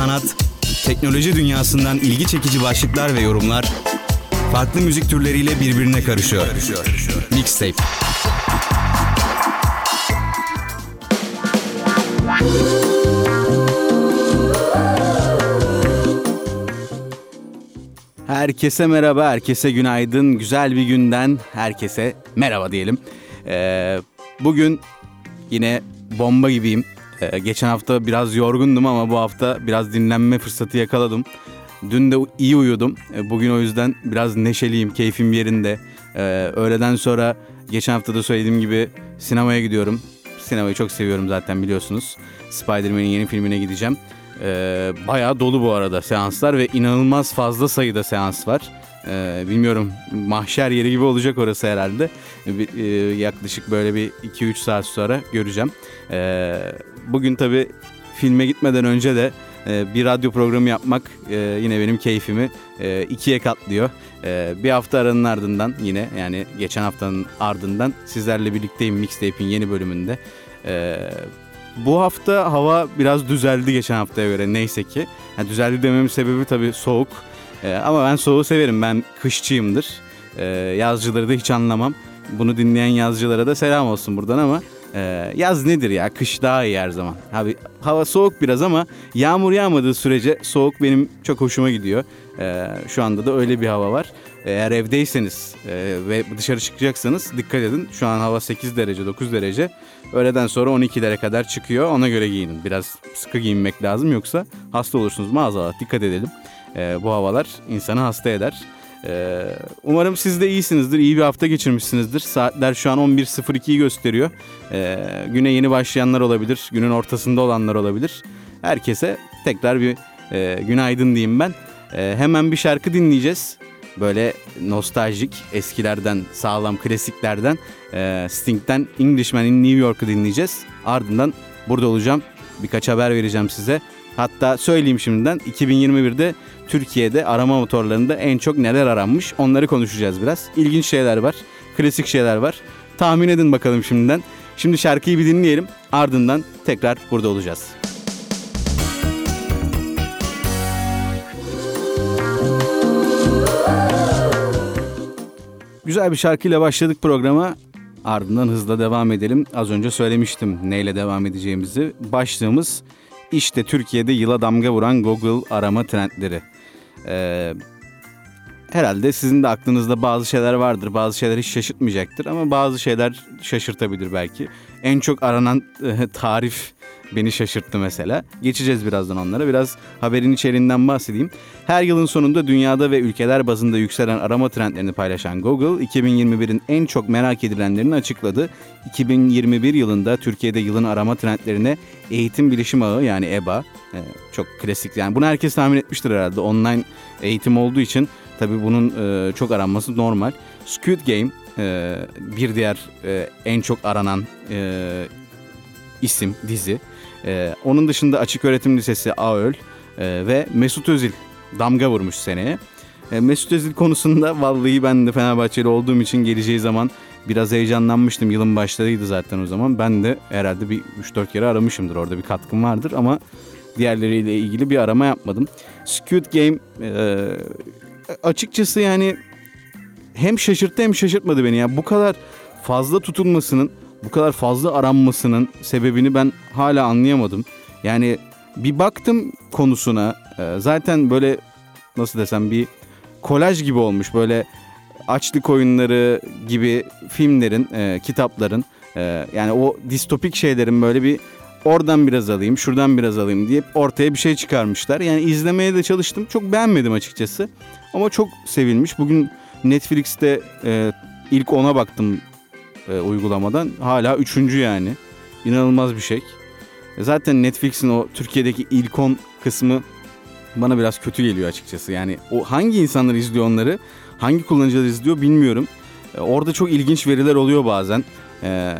sanat, teknoloji dünyasından ilgi çekici başlıklar ve yorumlar farklı müzik türleriyle birbirine karışıyor. Mixtape. Herkese merhaba, herkese günaydın. Güzel bir günden herkese merhaba diyelim. Ee, bugün yine bomba gibiyim. Ee, geçen hafta biraz yorgundum ama bu hafta biraz dinlenme fırsatı yakaladım. Dün de iyi uyudum. Ee, bugün o yüzden biraz neşeliyim, keyfim yerinde. Ee, öğleden sonra geçen hafta da söylediğim gibi sinemaya gidiyorum. Sinemayı çok seviyorum zaten biliyorsunuz. Spider-Man'in yeni filmine gideceğim. Ee, bayağı dolu bu arada seanslar ve inanılmaz fazla sayıda seans var. Ee, bilmiyorum mahşer yeri gibi olacak orası herhalde. Bir, e, yaklaşık böyle bir 2-3 saat sonra göreceğim. Ee, bugün tabii filme gitmeden önce de e, bir radyo programı yapmak e, yine benim keyfimi e, ikiye katlıyor. Bir hafta aranın ardından yine yani geçen haftanın ardından sizlerle birlikteyim Mixtape'in yeni bölümünde. Bu hafta hava biraz düzeldi geçen haftaya göre neyse ki. Yani düzeldi dememin sebebi tabii soğuk. Ee, ama ben soğuğu severim. Ben kışçıyımdır. Ee, yazcıları da hiç anlamam. Bunu dinleyen yazcılara da selam olsun buradan ama e, yaz nedir ya? Kış daha iyi her zaman. Abi hava soğuk biraz ama yağmur yağmadığı sürece soğuk benim çok hoşuma gidiyor. Ee, şu anda da öyle bir hava var. Eğer evdeyseniz e, ve dışarı çıkacaksanız dikkat edin. Şu an hava 8 derece 9 derece. Öğleden sonra 12'lere kadar çıkıyor. Ona göre giyinin. Biraz sıkı giyinmek lazım yoksa hasta olursunuz. Maazallah dikkat edelim. Ee, bu havalar insanı hasta eder. Ee, umarım siz de iyisinizdir. İyi bir hafta geçirmişsinizdir. Saatler şu an 11.02'yi gösteriyor. Ee, güne yeni başlayanlar olabilir. Günün ortasında olanlar olabilir. Herkese tekrar bir e, günaydın diyeyim ben. E, hemen bir şarkı dinleyeceğiz. Böyle nostaljik eskilerden sağlam klasiklerden e, Sting'den Englishman in New York'u dinleyeceğiz. Ardından burada olacağım. Birkaç haber vereceğim size. Hatta söyleyeyim şimdiden 2021'de Türkiye'de arama motorlarında en çok neler aranmış onları konuşacağız biraz. İlginç şeyler var, klasik şeyler var. Tahmin edin bakalım şimdiden. Şimdi şarkıyı bir dinleyelim ardından tekrar burada olacağız. Güzel bir şarkıyla başladık programa. Ardından hızla devam edelim. Az önce söylemiştim neyle devam edeceğimizi. Başlığımız işte Türkiye'de yıla damga vuran Google arama trendleri. Ee, herhalde sizin de aklınızda bazı şeyler vardır. Bazı şeyler hiç şaşırtmayacaktır ama bazı şeyler şaşırtabilir belki. En çok aranan e, tarif beni şaşırttı mesela. Geçeceğiz birazdan onlara. Biraz haberin içeriğinden bahsedeyim. Her yılın sonunda dünyada ve ülkeler bazında yükselen arama trendlerini paylaşan Google, 2021'in en çok merak edilenlerini açıkladı. 2021 yılında Türkiye'de yılın arama trendlerine eğitim bilişim ağı yani EBA, e, çok klasik yani bunu herkes tahmin etmiştir herhalde. Online eğitim olduğu için tabii bunun e, çok aranması normal. Squid Game e, bir diğer en çok aranan isim, dizi. Ee, onun dışında Açık Öğretim Lisesi AÖL e, ve Mesut Özil damga vurmuş seneye. E, Mesut Özil konusunda vallahi ben de Fenerbahçeli olduğum için geleceği zaman biraz heyecanlanmıştım. Yılın başlarıydı zaten o zaman. Ben de herhalde bir 3-4 kere aramışımdır. Orada bir katkım vardır ama diğerleriyle ilgili bir arama yapmadım. Squid Game e, açıkçası yani hem şaşırttı hem şaşırtmadı beni. Ya bu kadar fazla tutulmasının bu kadar fazla aranmasının sebebini ben hala anlayamadım. Yani bir baktım konusuna e, zaten böyle nasıl desem bir kolaj gibi olmuş böyle açlık oyunları gibi filmlerin, e, kitapların e, yani o distopik şeylerin böyle bir oradan biraz alayım, şuradan biraz alayım diye ortaya bir şey çıkarmışlar. Yani izlemeye de çalıştım. Çok beğenmedim açıkçası. Ama çok sevilmiş. Bugün Netflix'te ilk ona baktım e, uygulamadan. Hala üçüncü yani. İnanılmaz bir şey. E, zaten Netflix'in o Türkiye'deki ilk 10 kısmı bana biraz kötü geliyor açıkçası. Yani o hangi insanlar izliyor onları, hangi kullanıcılar izliyor bilmiyorum. E, orada çok ilginç veriler oluyor bazen. E,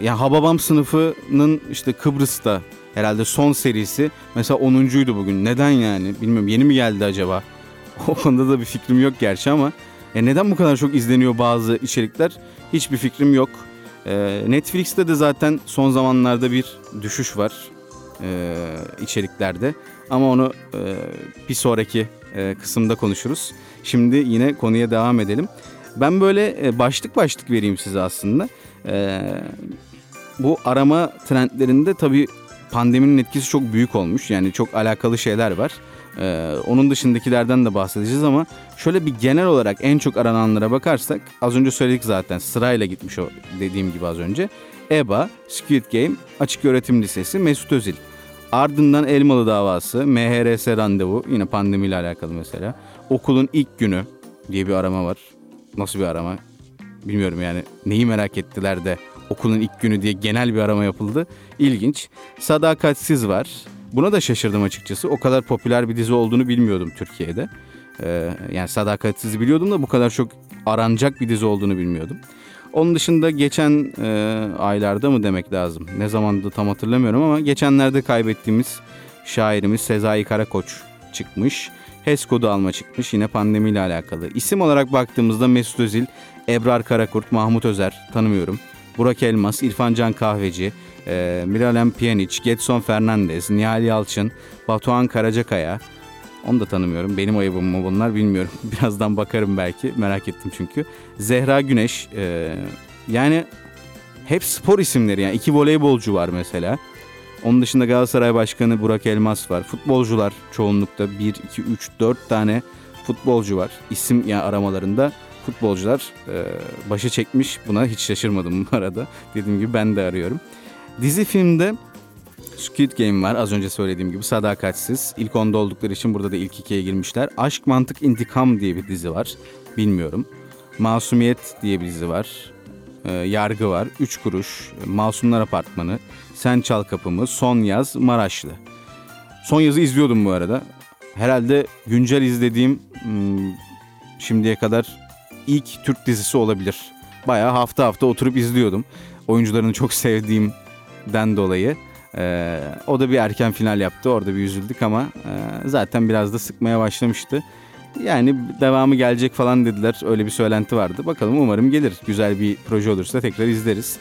ya Hababam sınıfının işte Kıbrıs'ta herhalde son serisi mesela 10'uncuydu bugün. Neden yani? Bilmiyorum yeni mi geldi acaba? O konuda da bir fikrim yok gerçi ama e neden bu kadar çok izleniyor bazı içerikler? Hiçbir fikrim yok. E, Netflix'te de zaten son zamanlarda bir düşüş var e, içeriklerde. Ama onu e, bir sonraki e, kısımda konuşuruz. Şimdi yine konuya devam edelim. Ben böyle e, başlık başlık vereyim size aslında. E, bu arama trendlerinde tabii pandeminin etkisi çok büyük olmuş. Yani çok alakalı şeyler var. Ee, onun dışındakilerden de bahsedeceğiz ama şöyle bir genel olarak en çok arananlara bakarsak az önce söyledik zaten sırayla gitmiş o dediğim gibi az önce. EBA, Squid Game, Açık Öğretim Lisesi, Mesut Özil. Ardından Elmalı davası, MHRS randevu yine pandemiyle alakalı mesela. Okulun ilk günü diye bir arama var. Nasıl bir arama? Bilmiyorum yani neyi merak ettiler de okulun ilk günü diye genel bir arama yapıldı. İlginç. Sadakatsiz var. Buna da şaşırdım açıkçası. O kadar popüler bir dizi olduğunu bilmiyordum Türkiye'de. Ee, yani Sadakatsiz biliyordum da bu kadar çok aranacak bir dizi olduğunu bilmiyordum. Onun dışında geçen e, aylarda mı demek lazım? Ne zamandı tam hatırlamıyorum ama geçenlerde kaybettiğimiz şairimiz Sezai Karakoç çıkmış. HES kodu alma çıkmış yine pandemiyle alakalı. İsim olarak baktığımızda Mesut Özil, Ebrar Karakurt, Mahmut Özer tanımıyorum. Burak Elmas, İrfan Can Kahveci, e, Miralem Pjanic, Getson Fernandez, Nihal Yalçın, Batuhan Karacakaya. Onu da tanımıyorum. Benim ayıbım mı bunlar bilmiyorum. Birazdan bakarım belki. Merak ettim çünkü. Zehra Güneş. E, yani hep spor isimleri. Yani iki voleybolcu var mesela. Onun dışında Galatasaray Başkanı Burak Elmas var. Futbolcular çoğunlukta 1, 2, 3, 4 tane futbolcu var. İsim ya yani aramalarında futbolcular e, başı çekmiş. Buna hiç şaşırmadım bu arada. Dediğim gibi ben de arıyorum. Dizi filmde Squid Game var az önce söylediğim gibi sadakatsiz. İlk onda oldukları için burada da ilk ikiye girmişler. Aşk Mantık İntikam diye bir dizi var. Bilmiyorum. Masumiyet diye bir dizi var. Ee, Yargı var. Üç Kuruş. Masumlar Apartmanı. Sen Çal Kapımı. Son Yaz. Maraşlı. Son Yaz'ı izliyordum bu arada. Herhalde güncel izlediğim hmm, şimdiye kadar ilk Türk dizisi olabilir. Bayağı hafta hafta oturup izliyordum. Oyuncularını çok sevdiğimden dolayı. Ee, o da bir erken final yaptı. Orada bir üzüldük ama e, zaten biraz da sıkmaya başlamıştı. Yani devamı gelecek falan dediler. Öyle bir söylenti vardı. Bakalım umarım gelir. Güzel bir proje olursa tekrar izleriz.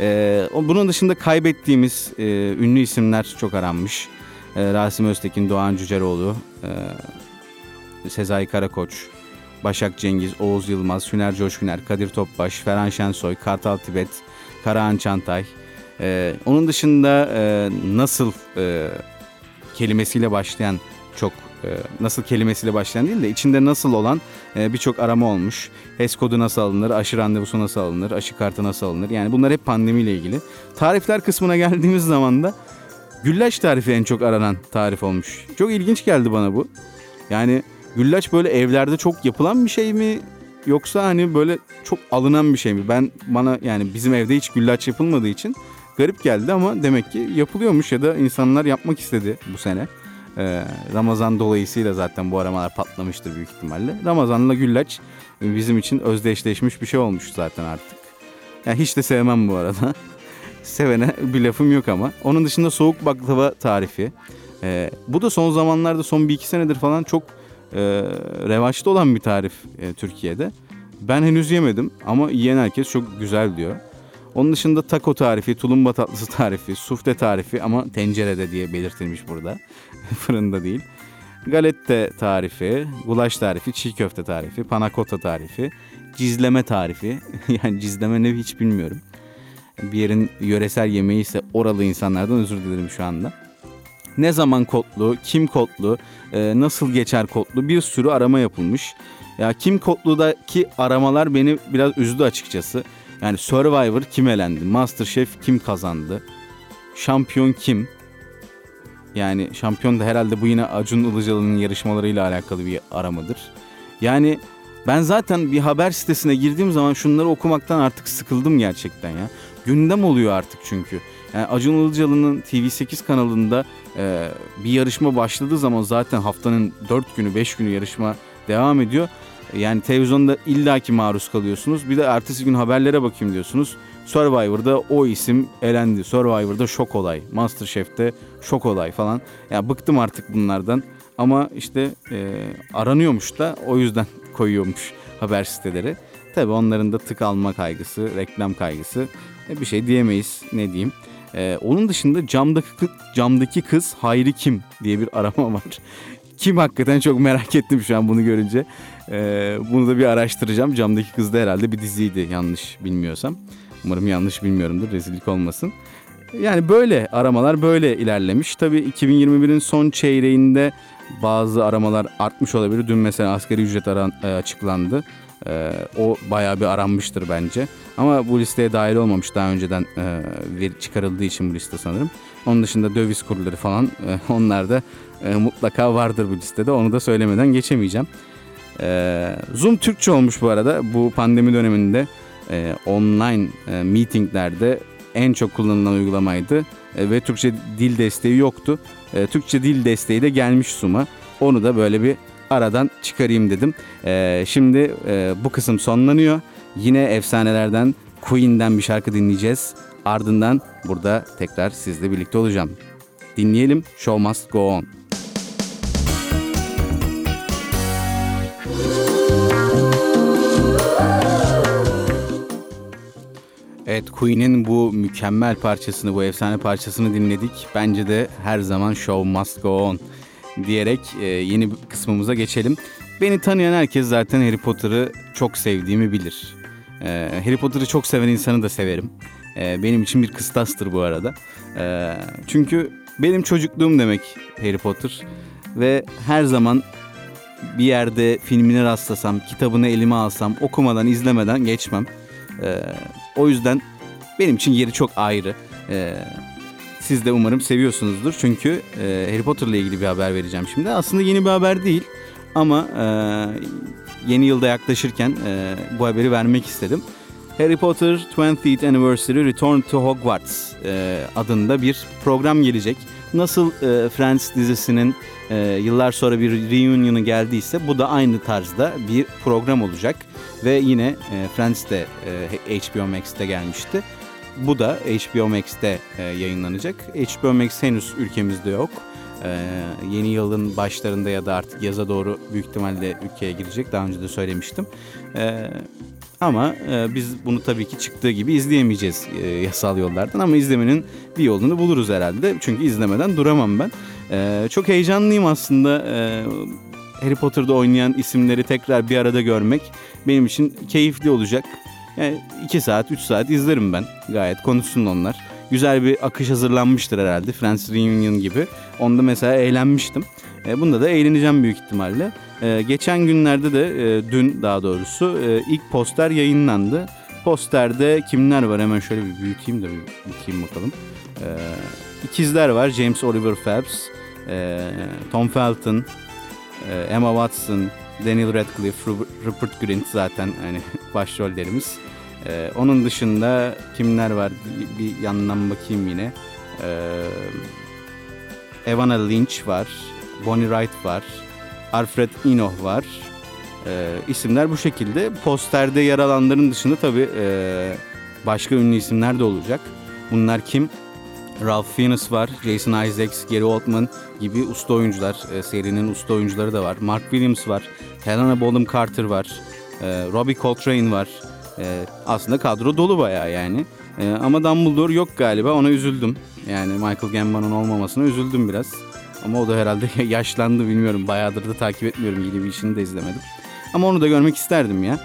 Ee, bunun dışında kaybettiğimiz e, ünlü isimler çok aranmış. E, Rasim Öztekin, Doğan Cüceroğlu, e, Sezai Karakoç, Başak Cengiz, Oğuz Yılmaz, Hüner Coşkuner, Kadir Topbaş, Ferhan Şensoy, Kartal Tibet, Karahan Çantay. Ee, onun dışında e, nasıl e, kelimesiyle başlayan çok e, nasıl kelimesiyle başlayan değil de içinde nasıl olan e, birçok arama olmuş. HES kodu nasıl alınır, aşı randevusu nasıl alınır, aşı kartı nasıl alınır. Yani bunlar hep pandemiyle ilgili. Tarifler kısmına geldiğimiz zaman da güllaç tarifi en çok aranan tarif olmuş. Çok ilginç geldi bana bu. Yani güllaç böyle evlerde çok yapılan bir şey mi yoksa hani böyle çok alınan bir şey mi? Ben bana yani bizim evde hiç güllaç yapılmadığı için garip geldi ama demek ki yapılıyormuş ya da insanlar yapmak istedi bu sene. Ee, Ramazan dolayısıyla zaten bu aramalar patlamıştır büyük ihtimalle. Ramazan'la güllaç bizim için özdeşleşmiş bir şey olmuş zaten artık. Yani hiç de sevmem bu arada. Sevene bir lafım yok ama. Onun dışında soğuk baklava tarifi. Ee, bu da son zamanlarda son bir iki senedir falan çok e, revaçta olan bir tarif e, Türkiye'de. Ben henüz yemedim ama yiyen herkes çok güzel diyor. Onun dışında taco tarifi, tulumba tatlısı tarifi, sufte tarifi ama tencerede diye belirtilmiş burada. Fırında değil. Galette tarifi, gulaş tarifi, çiğ köfte tarifi, panakota tarifi, cizleme tarifi. yani cizleme ne hiç bilmiyorum. Bir yerin yöresel yemeği ise oralı insanlardan özür dilerim şu anda. Ne zaman kodlu, kim kodlu, e, nasıl geçer kodlu bir sürü arama yapılmış. Ya kim kodludaki aramalar beni biraz üzdü açıkçası. Yani Survivor kim elendi? Masterchef kim kazandı? Şampiyon kim? Yani şampiyon da herhalde bu yine Acun Ilıcalı'nın yarışmalarıyla alakalı bir aramadır. Yani ben zaten bir haber sitesine girdiğim zaman şunları okumaktan artık sıkıldım gerçekten ya. Gündem oluyor artık çünkü. Yani Acun Ilıcalı'nın TV8 kanalında e, bir yarışma başladığı zaman zaten haftanın 4 günü 5 günü yarışma devam ediyor. Yani televizyonda illaki maruz kalıyorsunuz. Bir de ertesi gün haberlere bakayım diyorsunuz. Survivor'da o isim elendi. Survivor'da şok olay. Masterchef'te şok olay falan. Ya yani bıktım artık bunlardan. Ama işte e, aranıyormuş da o yüzden koyuyormuş haber siteleri. Tabii onların da tık alma kaygısı, reklam kaygısı. E, bir şey diyemeyiz ne diyeyim. E, onun dışında camdaki, camdaki kız Hayri Kim diye bir arama var. Kim hakikaten çok merak ettim şu an bunu görünce. E, bunu da bir araştıracağım. Camdaki kız da herhalde bir diziydi yanlış bilmiyorsam. Umarım yanlış bilmiyorumdur rezillik olmasın. Yani böyle aramalar böyle ilerlemiş. Tabii 2021'in son çeyreğinde bazı aramalar artmış olabilir. Dün mesela asgari ücret aran, e, açıklandı. E, o bayağı bir aranmıştır bence. Ama bu listeye dahil olmamış daha önceden e, çıkarıldığı için bu liste sanırım. Onun dışında döviz kurları falan e, onlar da e, mutlaka vardır bu listede. Onu da söylemeden geçemeyeceğim. E, Zoom Türkçe olmuş bu arada. Bu pandemi döneminde e, online e, meetinglerde en çok kullanılan uygulamaydı e, ve Türkçe dil desteği yoktu. E, Türkçe dil desteği de gelmiş Suma. Onu da böyle bir aradan çıkarayım dedim. E, şimdi e, bu kısım sonlanıyor. Yine efsanelerden Queen'den bir şarkı dinleyeceğiz. Ardından burada tekrar sizle birlikte olacağım. Dinleyelim Show Must Go On. Evet Queen'in bu mükemmel parçasını, bu efsane parçasını dinledik. Bence de her zaman show must go on diyerek e, yeni kısmımıza geçelim. Beni tanıyan herkes zaten Harry Potter'ı çok sevdiğimi bilir. E, Harry Potter'ı çok seven insanı da severim. E, benim için bir kıstastır bu arada. E, çünkü benim çocukluğum demek Harry Potter. Ve her zaman bir yerde filmine rastlasam, kitabını elime alsam, okumadan, izlemeden geçmem. Ee, o yüzden benim için yeri çok ayrı. Ee, siz de umarım seviyorsunuzdur. Çünkü e, Harry Potter ile ilgili bir haber vereceğim şimdi. Aslında yeni bir haber değil. Ama e, yeni yılda yaklaşırken e, bu haberi vermek istedim. Harry Potter 20th Anniversary Return to Hogwarts e, adında bir program gelecek. Nasıl e, Friends dizisinin e, yıllar sonra bir reunion'u geldiyse bu da aynı tarzda bir program olacak. Ve yine e, Friends de e, HBO Max'te gelmişti. Bu da HBO Max'te e, yayınlanacak. HBO Max henüz ülkemizde yok. E, yeni yılın başlarında ya da artık yaza doğru büyük ihtimalle ülkeye girecek. Daha önce de söylemiştim. E, ama e, biz bunu tabii ki çıktığı gibi izleyemeyeceğiz e, yasal yollardan ama izlemenin bir yolunu buluruz herhalde. Çünkü izlemeden duramam ben. E, çok heyecanlıyım aslında. E, Harry Potter'da oynayan isimleri tekrar bir arada görmek benim için keyifli olacak. Yani 2 saat 3 saat izlerim ben. Gayet konuşsun onlar. Güzel bir akış hazırlanmıştır herhalde. Friends Reunion gibi. Onda mesela eğlenmiştim. E, bunda da eğleneceğim büyük ihtimalle. E, geçen günlerde de e, dün daha doğrusu e, ilk poster yayınlandı. Posterde kimler var hemen şöyle bir büyüteyim de bir bakayım bakalım. E, ikizler var James Oliver Phelps, e, Tom Felton, e, Emma Watson, Daniel Radcliffe, Rupert Grint zaten hani başrollerimiz. Ee, onun dışında kimler var? Bir, bir yandan bakayım yine. Ee, Evanna Lynch var. Bonnie Wright var. Alfred Enoch var. Ee, isimler bu şekilde. Posterde yer alanların dışında tabii e, başka ünlü isimler de olacak. Bunlar kim? Ralph Fiennes var, Jason Isaacs, Gary Oldman gibi usta oyuncular. E, serinin usta oyuncuları da var. Mark Williams var, Helena Bonham Carter var, e, Robbie Coltrane var. E, aslında kadro dolu bayağı yani. E, ama Dumbledore yok galiba ona üzüldüm. Yani Michael Gambon'un olmamasına üzüldüm biraz. Ama o da herhalde yaşlandı bilmiyorum. Bayağıdır da takip etmiyorum. Yeni bir işini de izlemedim. Ama onu da görmek isterdim ya.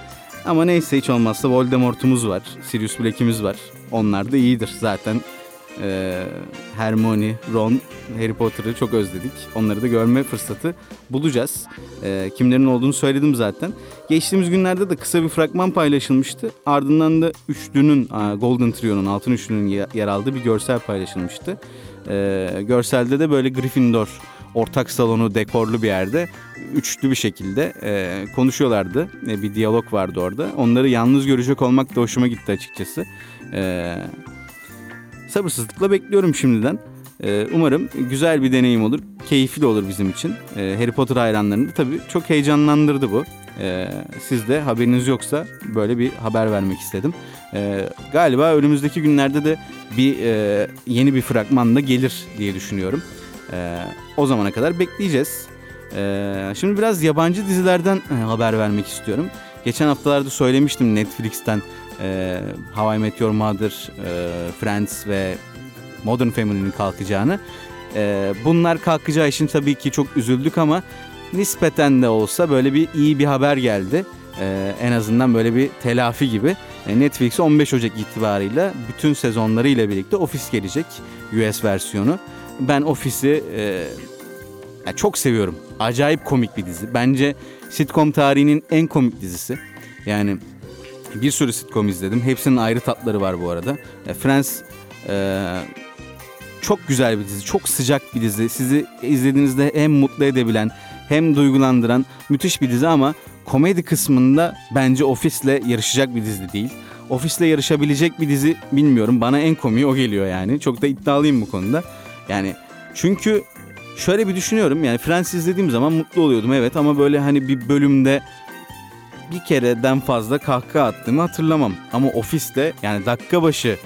Ama neyse hiç olmazsa Voldemort'umuz var. Sirius Black'imiz var. Onlar da iyidir zaten e, Hermione, Ron, Harry Potter'ı çok özledik. Onları da görme fırsatı bulacağız. E, kimlerin olduğunu söyledim zaten. Geçtiğimiz günlerde de kısa bir fragman paylaşılmıştı. Ardından da üçlünün, Golden Trio'nun, altın üçlünün yer aldığı bir görsel paylaşılmıştı. E, görselde de böyle Gryffindor ortak salonu dekorlu bir yerde üçlü bir şekilde e, konuşuyorlardı. E, bir diyalog vardı orada. Onları yalnız görecek olmak da hoşuma gitti açıkçası. E, sabırsızlıkla bekliyorum şimdiden. Ee, umarım güzel bir deneyim olur, keyifli olur bizim için. Ee, Harry Potter hayranlarını tabii çok heyecanlandırdı bu. Ee, siz de haberiniz yoksa böyle bir haber vermek istedim. Ee, galiba önümüzdeki günlerde de bir e, yeni bir fragman da gelir diye düşünüyorum. O zamana kadar bekleyeceğiz. Şimdi biraz yabancı dizilerden e, haber vermek istiyorum. Geçen haftalarda söylemiştim Netflix'ten e, How I Met Your Mother, e, Friends ve Modern Family'nin kalkacağını. E, bunlar kalkacağı için tabii ki çok üzüldük ama nispeten de olsa böyle bir iyi bir haber geldi. E, en azından böyle bir telafi gibi. E, Netflix 15 Ocak itibarıyla bütün sezonları ile birlikte Office gelecek US versiyonu. Ben Office'i e, çok seviyorum. Acayip komik bir dizi. Bence sitcom tarihinin en komik dizisi. Yani bir sürü sitcom izledim. Hepsinin ayrı tatları var bu arada. E, Friends e, çok güzel bir dizi. Çok sıcak bir dizi. Sizi izlediğinizde hem mutlu edebilen hem duygulandıran müthiş bir dizi ama komedi kısmında bence Office'le yarışacak bir dizi değil. Office'le yarışabilecek bir dizi bilmiyorum. Bana en komiği o geliyor yani. Çok da iddialıyım bu konuda. Yani çünkü şöyle bir düşünüyorum yani Friends izlediğim zaman mutlu oluyordum evet ama böyle hani bir bölümde bir kereden fazla kahkaha attığımı hatırlamam. Ama ofiste yani dakika başı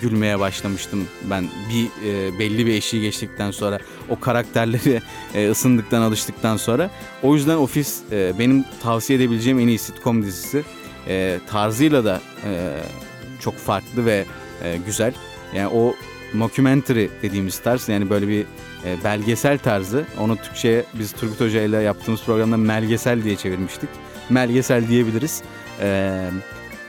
gülmeye başlamıştım ben. Bir e, belli bir eşiği geçtikten sonra o karakterleri e, ısındıktan alıştıktan sonra. O yüzden Ofis e, benim tavsiye edebileceğim en iyi sitcom dizisi e, tarzıyla da e, çok farklı ve e, güzel. Yani o mockumentary dediğimiz tarz yani böyle bir e, belgesel tarzı. Onu Türkçe'ye biz Turgut Hoca ile yaptığımız programda melgesel diye çevirmiştik melgesel diyebiliriz. Ee,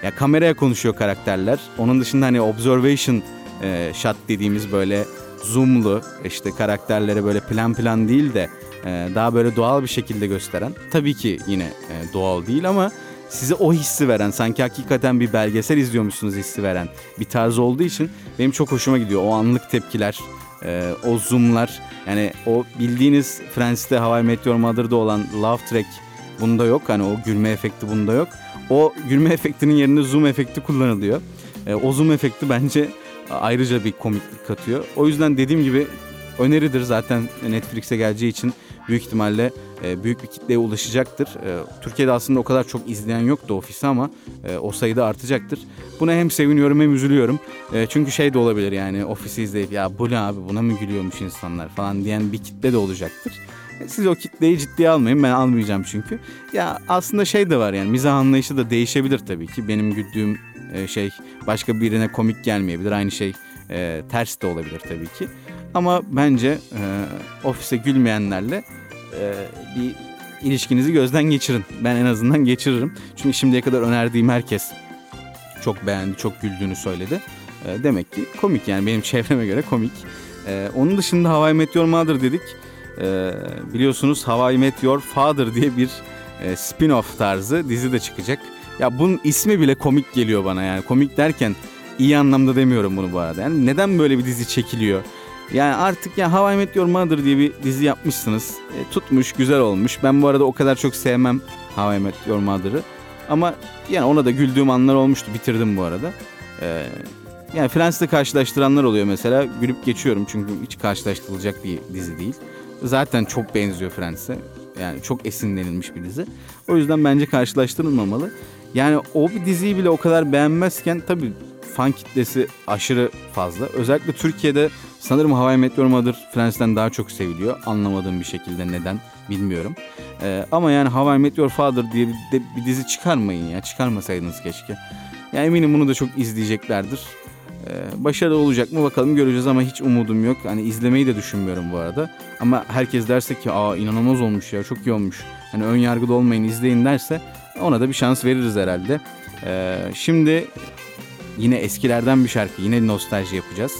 ya kameraya konuşuyor karakterler. Onun dışında hani observation e, shot dediğimiz böyle zoomlu işte karakterlere böyle plan plan değil de e, daha böyle doğal bir şekilde gösteren. Tabii ki yine e, doğal değil ama size o hissi veren sanki hakikaten bir belgesel izliyormuşsunuz hissi veren bir tarz olduğu için benim çok hoşuma gidiyor. O anlık tepkiler, e, o zoomlar yani o bildiğiniz Friends'te How I Met Your Mother'da olan love track Bunda yok. Hani o gülme efekti bunda yok. O gülme efektinin yerine zoom efekti kullanılıyor. E, o zoom efekti bence ayrıca bir komiklik katıyor. O yüzden dediğim gibi öneridir zaten Netflix'e geleceği için büyük ihtimalle e, büyük bir kitleye ulaşacaktır. E, Türkiye'de aslında o kadar çok izleyen yoktu ofisi ama e, o sayıda artacaktır. Buna hem seviniyorum hem üzülüyorum. Çünkü şey de olabilir yani ofisi izleyip ya bu ne abi buna mı gülüyormuş insanlar falan diyen bir kitle de olacaktır. Siz o kitleyi ciddiye almayın ben almayacağım çünkü. Ya aslında şey de var yani mizah anlayışı da değişebilir tabii ki. Benim güldüğüm e, şey başka birine komik gelmeyebilir. Aynı şey e, ters de olabilir tabii ki. Ama bence e, ofise gülmeyenlerle e, bir ilişkinizi gözden geçirin. Ben en azından geçiririm. Çünkü şimdiye kadar önerdiğim herkes çok beğendi, çok güldüğünü söyledi. E, demek ki komik yani benim çevreme göre komik. E, onun dışında Hawaii Meteor Mother dedik e, biliyorsunuz How I Met Your Father diye bir e, spin-off tarzı dizi de çıkacak. Ya bunun ismi bile komik geliyor bana yani. Komik derken iyi anlamda demiyorum bunu bu arada. Yani neden böyle bir dizi çekiliyor? Yani artık ya How I Met Your Mother diye bir dizi yapmışsınız. E, tutmuş, güzel olmuş. Ben bu arada o kadar çok sevmem How I Met Your Mother'ı. Ama yani ona da güldüğüm anlar olmuştu. Bitirdim bu arada. E, yani Friends'le karşılaştıranlar oluyor mesela. Gülüp geçiyorum çünkü hiç karşılaştırılacak bir dizi değil zaten çok benziyor Friends'e. Yani çok esinlenilmiş bir dizi. O yüzden bence karşılaştırılmamalı. Yani o bir diziyi bile o kadar beğenmezken tabii fan kitlesi aşırı fazla. Özellikle Türkiye'de sanırım How I Met Your Mother Friends'ten daha çok seviliyor. Anlamadığım bir şekilde neden bilmiyorum. Ee, ama yani How I Met Your Father diye bir, bir dizi çıkarmayın ya. Çıkarmasaydınız keşke. Ya eminim bunu da çok izleyeceklerdir. Ee, başarılı olacak mı bakalım göreceğiz ama hiç umudum yok. Hani izlemeyi de düşünmüyorum bu arada. Ama herkes derse ki aa inanılmaz olmuş ya çok iyi olmuş. Hani ön yargılı olmayın izleyin derse ona da bir şans veririz herhalde. Ee, şimdi yine eskilerden bir şarkı yine nostalji yapacağız.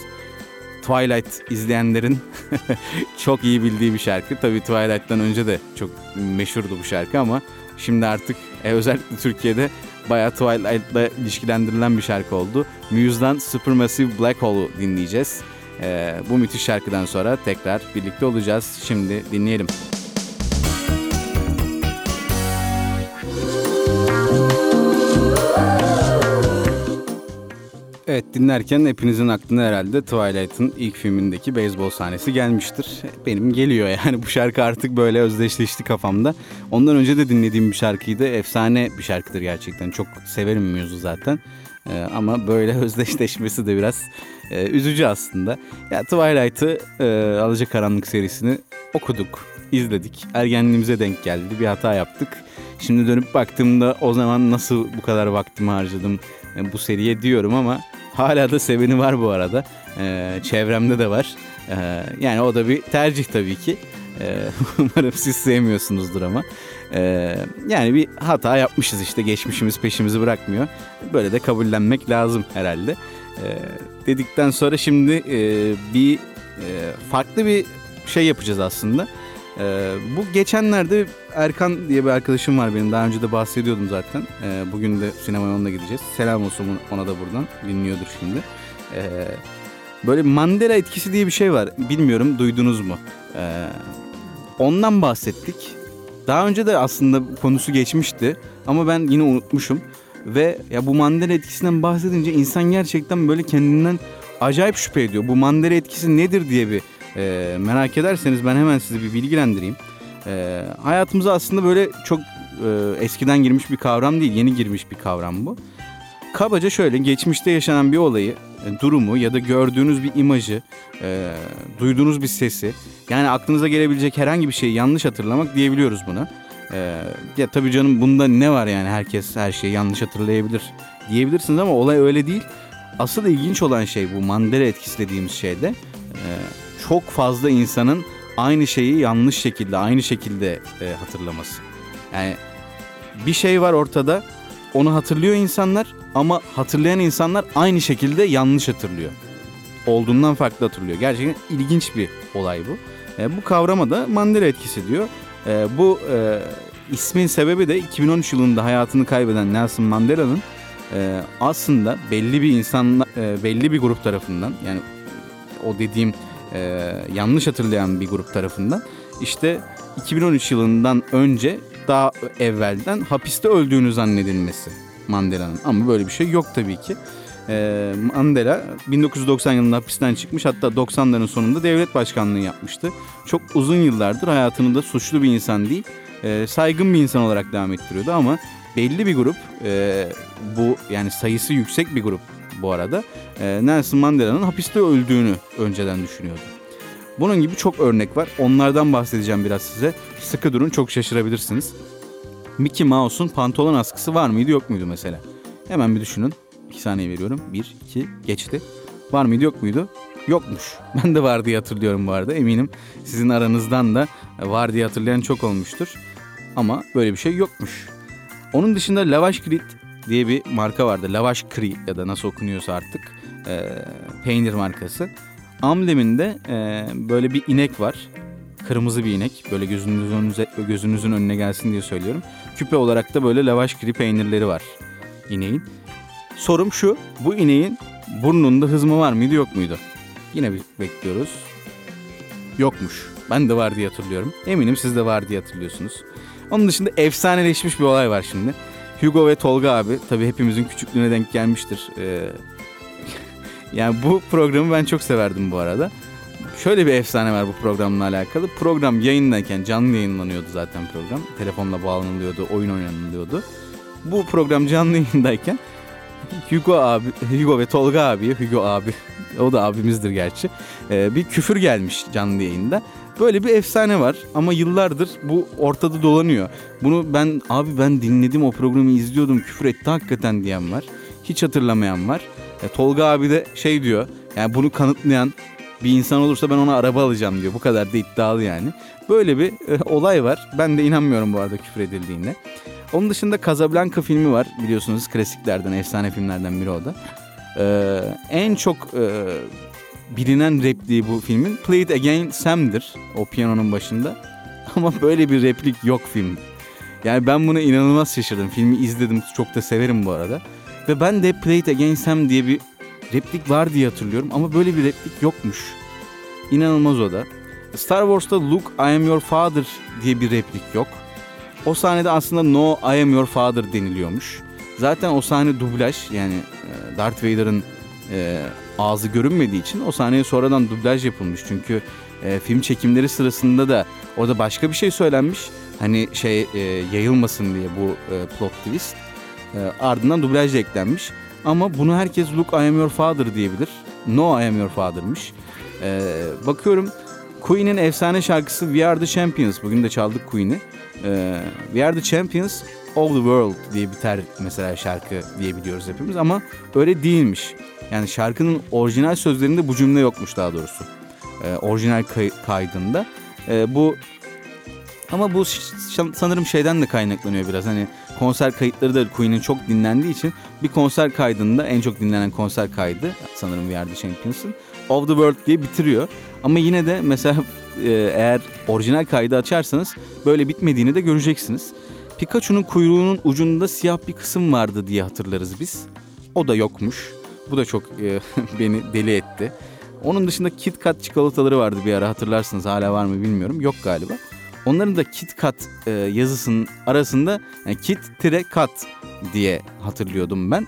Twilight izleyenlerin çok iyi bildiği bir şarkı. Tabii Twilight'tan önce de çok meşhurdu bu şarkı ama şimdi artık e, özellikle Türkiye'de bayağı Twilight'la ilişkilendirilen bir şarkı oldu. Muse'dan Supermassive Black Hole'u dinleyeceğiz. Ee, bu müthiş şarkıdan sonra tekrar birlikte olacağız. Şimdi dinleyelim. Evet dinlerken hepinizin aklına herhalde Twilight'ın ilk filmindeki beyzbol sahnesi gelmiştir. Benim geliyor yani bu şarkı artık böyle özdeşleşti kafamda. Ondan önce de dinlediğim bir şarkıydı. Efsane bir şarkıdır gerçekten. Çok severim Muse'u zaten. Ee, ama böyle özdeşleşmesi de biraz e, üzücü aslında. Ya Twilight'ı e, Alacakaranlık serisini okuduk, izledik. Ergenliğimize denk geldi. Bir hata yaptık. Şimdi dönüp baktığımda o zaman nasıl bu kadar vaktimi harcadım e, bu seriye diyorum ama Hala da seveni var bu arada. E, çevremde de var. E, yani o da bir tercih tabii ki. E, umarım siz sevmiyorsunuzdur ama. E, yani bir hata yapmışız işte geçmişimiz peşimizi bırakmıyor. Böyle de kabullenmek lazım herhalde. E, dedikten sonra şimdi e, bir e, farklı bir şey yapacağız aslında. E, bu geçenlerde Erkan diye bir arkadaşım var benim. Daha önce de bahsediyordum zaten. E, bugün de sinemaya onunla gideceğiz. Selam olsun ona da buradan. Dinliyordur şimdi. E, böyle Mandela etkisi diye bir şey var. Bilmiyorum duydunuz mu? E, ondan bahsettik. Daha önce de aslında konusu geçmişti. Ama ben yine unutmuşum. Ve ya bu Mandela etkisinden bahsedince insan gerçekten böyle kendinden acayip şüphe ediyor. Bu Mandela etkisi nedir diye bir e, merak ederseniz ben hemen sizi bir bilgilendireyim. E, hayatımıza aslında böyle çok e, eskiden girmiş bir kavram değil, yeni girmiş bir kavram bu. Kabaca şöyle, geçmişte yaşanan bir olayı, e, durumu ya da gördüğünüz bir imajı, e, duyduğunuz bir sesi, yani aklınıza gelebilecek herhangi bir şeyi yanlış hatırlamak diyebiliyoruz buna. E, ya tabii canım bunda ne var yani herkes her şeyi yanlış hatırlayabilir diyebilirsiniz ama olay öyle değil. Asıl ilginç olan şey bu Mandela etkisi dediğimiz şeyde e, çok fazla insanın aynı şeyi yanlış şekilde, aynı şekilde e, hatırlaması. Yani bir şey var ortada, onu hatırlıyor insanlar ama hatırlayan insanlar aynı şekilde yanlış hatırlıyor. Olduğundan farklı hatırlıyor. Gerçekten ilginç bir olay bu. E, bu kavrama da Mandela etkisi diyor. E, bu e, ismin sebebi de 2013 yılında hayatını kaybeden Nelson Mandela'nın e, aslında belli bir insan, e, belli bir grup tarafından yani o dediğim e, yanlış hatırlayan bir grup tarafından işte 2013 yılından önce daha evvelden hapiste öldüğünü zannedilmesi Mandela'nın. Ama böyle bir şey yok tabii ki. E, Mandela 1990 yılında hapisten çıkmış hatta 90'ların sonunda devlet başkanlığı yapmıştı. Çok uzun yıllardır hayatını da suçlu bir insan değil e, saygın bir insan olarak devam ettiriyordu ama belli bir grup e, bu yani sayısı yüksek bir grup bu arada e, Nelson Mandela'nın hapiste öldüğünü önceden düşünüyordu. Bunun gibi çok örnek var. Onlardan bahsedeceğim biraz size. Sıkı durun çok şaşırabilirsiniz. Mickey Mouse'un pantolon askısı var mıydı yok muydu mesela? Hemen bir düşünün. 2 saniye veriyorum. 1, 2, geçti. Var mıydı yok muydu? Yokmuş. Ben de var diye hatırlıyorum bu arada. Eminim sizin aranızdan da var diye hatırlayan çok olmuştur. Ama böyle bir şey yokmuş. Onun dışında Lavaş Krit diye bir marka vardı. Lavaş Kri ya da nasıl okunuyorsa artık. E, peynir markası. Ambleminde e, böyle bir inek var. Kırmızı bir inek. Böyle gözünüzün, önüze, gözünüzün önüne gelsin diye söylüyorum. Küpe olarak da böyle lavaş kri peynirleri var ineğin. Sorum şu. Bu ineğin burnunda hızmı var mıydı yok muydu? Yine bir bekliyoruz. Yokmuş. Ben de var diye hatırlıyorum. Eminim siz de var diye hatırlıyorsunuz. Onun dışında efsaneleşmiş bir olay var şimdi. Hugo ve Tolga abi tabii hepimizin küçüklüğüne denk gelmiştir. Ee, yani bu programı ben çok severdim bu arada. Şöyle bir efsane var bu programla alakalı. Program yayındayken canlı yayınlanıyordu zaten program. Telefonla bağlanılıyordu, oyun oynanılıyordu. Bu program canlı yayındayken Hugo abi, Hugo ve Tolga abi, Hugo abi, o da abimizdir gerçi. Ee, bir küfür gelmiş canlı yayında. Böyle bir efsane var ama yıllardır bu ortada dolanıyor. Bunu ben abi ben dinledim o programı izliyordum küfür etti hakikaten diyen var. Hiç hatırlamayan var. E, Tolga abi de şey diyor yani bunu kanıtlayan bir insan olursa ben ona araba alacağım diyor. Bu kadar da iddialı yani. Böyle bir e, olay var. Ben de inanmıyorum bu arada küfür edildiğine. Onun dışında Casablanca filmi var. Biliyorsunuz klasiklerden, efsane filmlerden biri o da. Ee, en çok e, bilinen repliği bu filmin Play It Again Sam'dir. O piyanonun başında. Ama böyle bir replik yok film. Yani ben buna inanılmaz şaşırdım. Filmi izledim. Çok da severim bu arada. Ve ben de Play It Again Sam diye bir replik var diye hatırlıyorum. Ama böyle bir replik yokmuş. İnanılmaz o da. Star Wars'ta Luke I am your father diye bir replik yok. O sahnede aslında No I am your father deniliyormuş. Zaten o sahne dublaj yani e, Darth Vader'ın e, ağzı görünmediği için o sahneye sonradan dublaj yapılmış. Çünkü e, film çekimleri sırasında da orada başka bir şey söylenmiş. Hani şey e, yayılmasın diye bu e, plot twist. E, ardından dublaj eklenmiş. Ama bunu herkes Look I am your father diyebilir. No I am your father'mış. E, bakıyorum Queen'in efsane şarkısı We Are The Champions. Bugün de çaldık Queen'i. E, We Are The Champions of the world diye biter mesela şarkı diyebiliyoruz hepimiz ama öyle değilmiş. Yani şarkının orijinal sözlerinde bu cümle yokmuş daha doğrusu. E, orijinal kay- kaydında. E, bu ama bu sanırım şeyden de kaynaklanıyor biraz. Hani konser kayıtları da Queen'in çok dinlendiği için bir konser kaydında en çok dinlenen konser kaydı sanırım We Are The Champions'ın Of The World diye bitiriyor. Ama yine de mesela e, eğer orijinal kaydı açarsanız böyle bitmediğini de göreceksiniz. Pikachu'nun kuyruğunun ucunda siyah bir kısım vardı diye hatırlarız biz. O da yokmuş. Bu da çok e, beni deli etti. Onun dışında Kit Kat çikolataları vardı bir ara hatırlarsınız hala var mı bilmiyorum. Yok galiba. Onların da Kit Kat e, yazısının arasında yani Kit tire Kat diye hatırlıyordum ben.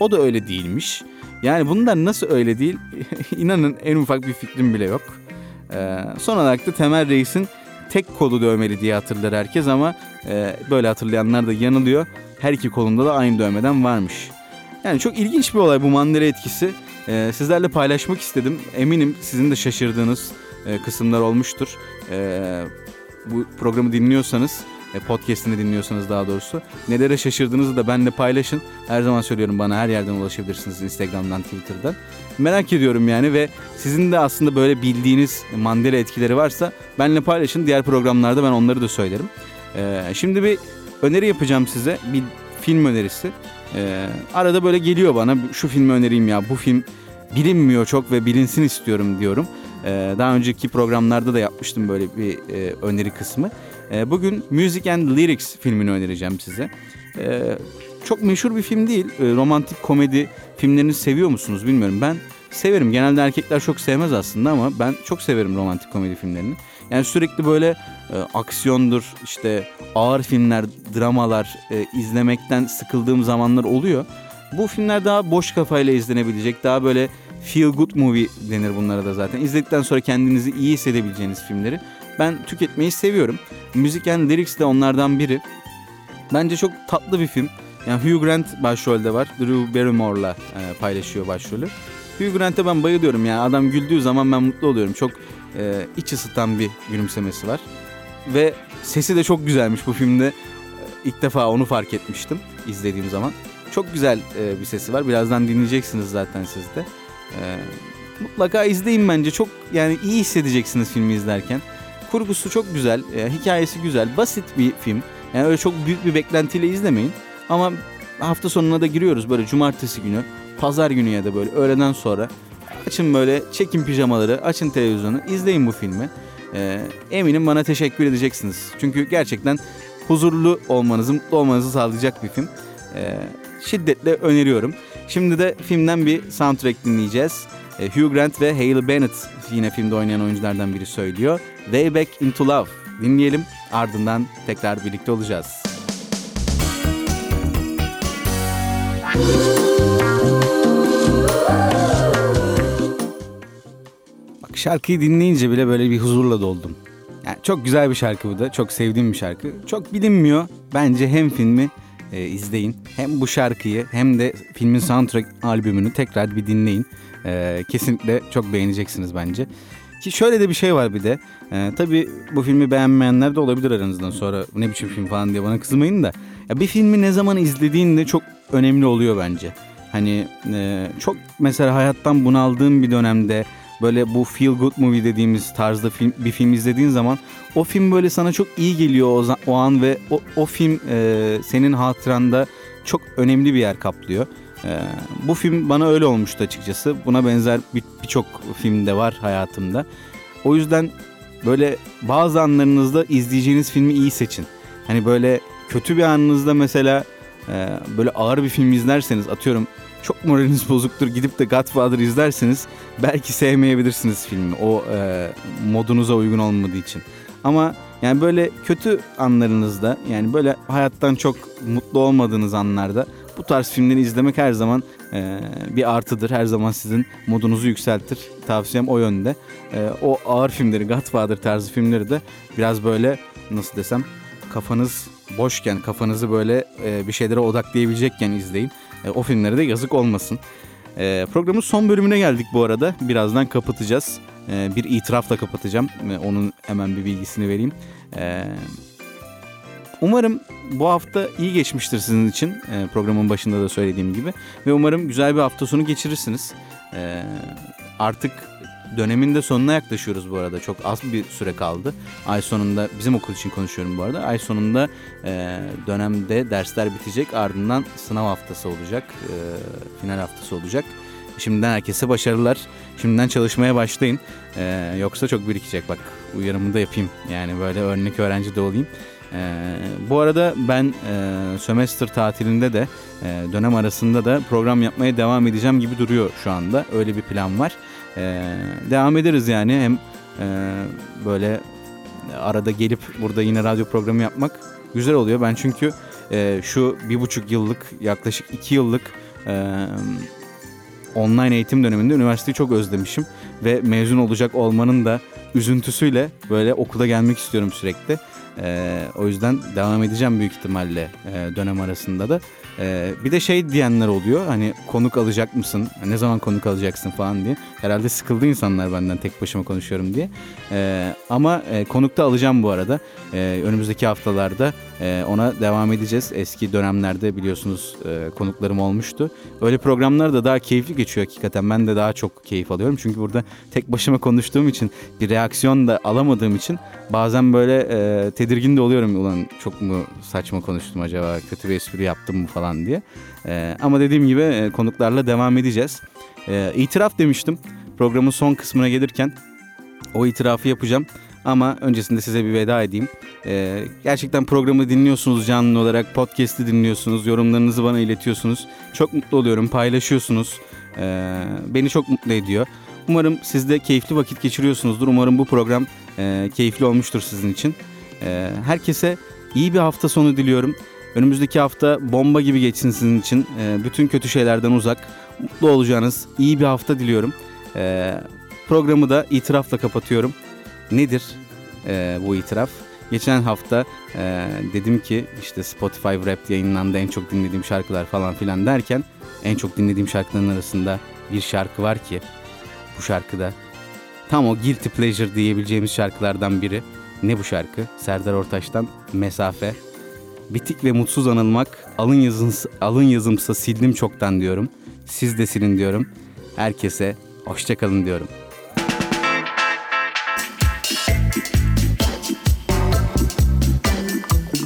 O da öyle değilmiş. Yani bunlar nasıl öyle değil? İnanın en ufak bir fikrim bile yok. Ee, son olarak da Temel Reis'in tek kolu dövmeli diye hatırlar herkes ama e, böyle hatırlayanlar da yanılıyor. Her iki kolunda da aynı dövmeden varmış. Yani çok ilginç bir olay bu Mandela etkisi. Ee, sizlerle paylaşmak istedim. Eminim sizin de şaşırdığınız e, kısımlar olmuştur. Ee, bu programı dinliyorsanız e, podcast'ini dinliyorsanız daha doğrusu nelere şaşırdığınızı da benimle paylaşın. Her zaman söylüyorum bana her yerden ulaşabilirsiniz Instagram'dan, Twitter'dan. Merak ediyorum yani ve sizin de aslında böyle bildiğiniz Mandela etkileri varsa benimle paylaşın. Diğer programlarda ben onları da söylerim. Ee, şimdi bir öneri yapacağım size. Bir film önerisi. Ee, arada böyle geliyor bana şu filmi önereyim ya bu film bilinmiyor çok ve bilinsin istiyorum diyorum. Ee, daha önceki programlarda da yapmıştım böyle bir e, öneri kısmı. Ee, bugün Music and Lyrics filmini önereceğim size. Ee, çok meşhur bir film değil. Ee, romantik komedi filmlerini seviyor musunuz bilmiyorum. Ben severim. Genelde erkekler çok sevmez aslında ama ben çok severim romantik komedi filmlerini. Yani sürekli böyle e, aksiyondur, işte ağır filmler, dramalar e, izlemekten sıkıldığım zamanlar oluyor. Bu filmler daha boş kafayla izlenebilecek, daha böyle feel good movie denir bunlara da zaten. İzledikten sonra kendinizi iyi hissedebileceğiniz filmleri ben tüketmeyi seviyorum. Müzik and Lyrics de onlardan biri. Bence çok tatlı bir film. Yani Hugh Grant başrolde var. Drew Barrymore'la e, paylaşıyor başrolü. Hugh Grant'e ben bayılıyorum yani adam güldüğü zaman ben mutlu oluyorum. Çok e, iç ısıtan bir gülümsemesi var. Ve sesi de çok güzelmiş bu filmde. E, ilk defa onu fark etmiştim izlediğim zaman. Çok güzel e, bir sesi var. Birazdan dinleyeceksiniz zaten siz de. E, mutlaka izleyin bence. Çok yani iyi hissedeceksiniz filmi izlerken. Kurgusu çok güzel, e, hikayesi güzel, basit bir film. Yani öyle çok büyük bir beklentiyle izlemeyin. Ama hafta sonuna da giriyoruz böyle cumartesi günü, pazar günü ya da böyle öğleden sonra. Açın böyle çekin pijamaları, açın televizyonu, izleyin bu filmi. Ee, eminim bana teşekkür edeceksiniz. Çünkü gerçekten huzurlu olmanızı, mutlu olmanızı sağlayacak bir film. Ee, şiddetle öneriyorum. Şimdi de filmden bir soundtrack dinleyeceğiz. Ee, Hugh Grant ve Hayley Bennett yine filmde oynayan oyunculardan biri söylüyor. Way Back Into Love dinleyelim. Ardından tekrar birlikte olacağız. Bak şarkıyı dinleyince bile böyle bir huzurla doldum. Yani çok güzel bir şarkı bu da. Çok sevdiğim bir şarkı. Çok bilinmiyor. Bence hem filmi e, izleyin hem bu şarkıyı hem de filmin soundtrack albümünü tekrar bir dinleyin. E, kesinlikle çok beğeneceksiniz bence. Ki şöyle de bir şey var bir de. E, tabii bu filmi beğenmeyenler de olabilir aranızdan sonra ne biçim film falan diye bana kızmayın da. Ya bir filmi ne zaman izlediğinde çok önemli oluyor bence. Hani e, çok mesela hayattan bunaldığım bir dönemde böyle bu feel good movie dediğimiz tarzda film, bir film izlediğin zaman o film böyle sana çok iyi geliyor o, o an ve o, o film e, senin hatıranda çok önemli bir yer kaplıyor. E, bu film bana öyle olmuştu açıkçası. Buna benzer birçok bir filmde var hayatımda. O yüzden böyle bazı anlarınızda izleyeceğiniz filmi iyi seçin. Hani böyle kötü bir anınızda mesela e, böyle ağır bir film izlerseniz atıyorum çok moraliniz bozuktur gidip de Godfather izlerseniz belki sevmeyebilirsiniz filmi o e, modunuza uygun olmadığı için. Ama yani böyle kötü anlarınızda yani böyle hayattan çok mutlu olmadığınız anlarda bu tarz filmleri izlemek her zaman e, bir artıdır. Her zaman sizin modunuzu yükseltir. Tavsiyem o yönde. E, o ağır filmleri, Godfather tarzı filmleri de biraz böyle nasıl desem kafanız boşken, kafanızı böyle e, bir şeylere odaklayabilecekken izleyin. E, o filmlere de yazık olmasın. E, programın son bölümüne geldik bu arada. Birazdan kapatacağız. E, bir itirafla kapatacağım. E, onun hemen bir bilgisini vereyim. E, umarım bu hafta iyi geçmiştir sizin için. E, programın başında da söylediğim gibi. Ve umarım güzel bir hafta sonu geçirirsiniz. E, artık dönemin de sonuna yaklaşıyoruz bu arada. Çok az bir süre kaldı. Ay sonunda bizim okul için konuşuyorum bu arada. Ay sonunda e, dönemde dersler bitecek. Ardından sınav haftası olacak. E, final haftası olacak. Şimdiden herkese başarılar. Şimdiden çalışmaya başlayın. E, yoksa çok birikecek. Bak uyarımı da yapayım. Yani böyle örnek öğrenci de olayım. Ee, bu arada ben e, sömestr tatilinde de e, dönem arasında da program yapmaya devam edeceğim gibi duruyor şu anda. Öyle bir plan var. E, devam ederiz yani hem e, böyle arada gelip burada yine radyo programı yapmak güzel oluyor. Ben çünkü e, şu bir buçuk yıllık yaklaşık iki yıllık e, online eğitim döneminde üniversiteyi çok özlemişim. Ve mezun olacak olmanın da üzüntüsüyle böyle okula gelmek istiyorum sürekli. E, o yüzden devam edeceğim büyük ihtimalle e, dönem arasında da. E, bir de şey diyenler oluyor hani konuk alacak mısın? Ne zaman konuk alacaksın falan diye. Herhalde sıkıldı insanlar benden tek başıma konuşuyorum diye. E, ama e, konukta alacağım bu arada. E, önümüzdeki haftalarda e, ona devam edeceğiz. Eski dönemlerde biliyorsunuz e, konuklarım olmuştu. Öyle programlar da daha keyifli geçiyor hakikaten. Ben de daha çok keyif alıyorum. Çünkü burada tek başıma konuştuğum için bir reaksiyon da alamadığım için bazen böyle e, tedirgin de oluyorum. Ulan çok mu saçma konuştum acaba? Kötü bir espri yaptım mı falan diye. E, ama dediğim gibi e, konuklarla devam edeceğiz. E, itiraf demiştim programın son kısmına gelirken. O itirafı yapacağım. Ama öncesinde size bir veda edeyim. Ee, gerçekten programı dinliyorsunuz canlı olarak, podcast'i dinliyorsunuz, yorumlarınızı bana iletiyorsunuz. Çok mutlu oluyorum, paylaşıyorsunuz. Ee, beni çok mutlu ediyor. Umarım siz de keyifli vakit geçiriyorsunuzdur. Umarım bu program e, keyifli olmuştur sizin için. Ee, herkese iyi bir hafta sonu diliyorum. Önümüzdeki hafta bomba gibi geçsin sizin için. Ee, bütün kötü şeylerden uzak, mutlu olacağınız iyi bir hafta diliyorum. Ee, programı da itirafla kapatıyorum. Nedir e, bu itiraf? Geçen hafta e, dedim ki işte Spotify Rap yayınlandı en çok dinlediğim şarkılar falan filan derken en çok dinlediğim şarkıların arasında bir şarkı var ki bu şarkıda tam o guilty pleasure diyebileceğimiz şarkılardan biri. Ne bu şarkı? Serdar Ortaç'tan Mesafe. Bitik ve mutsuz anılmak alın yazımsa, alın yazımsa sildim çoktan diyorum. Siz de silin diyorum. Herkese hoşçakalın diyorum.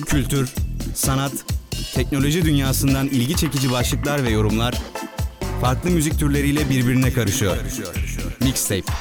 Kültür, sanat, teknoloji dünyasından ilgi çekici başlıklar ve yorumlar farklı müzik türleriyle birbirine karışıyor. Mixtape.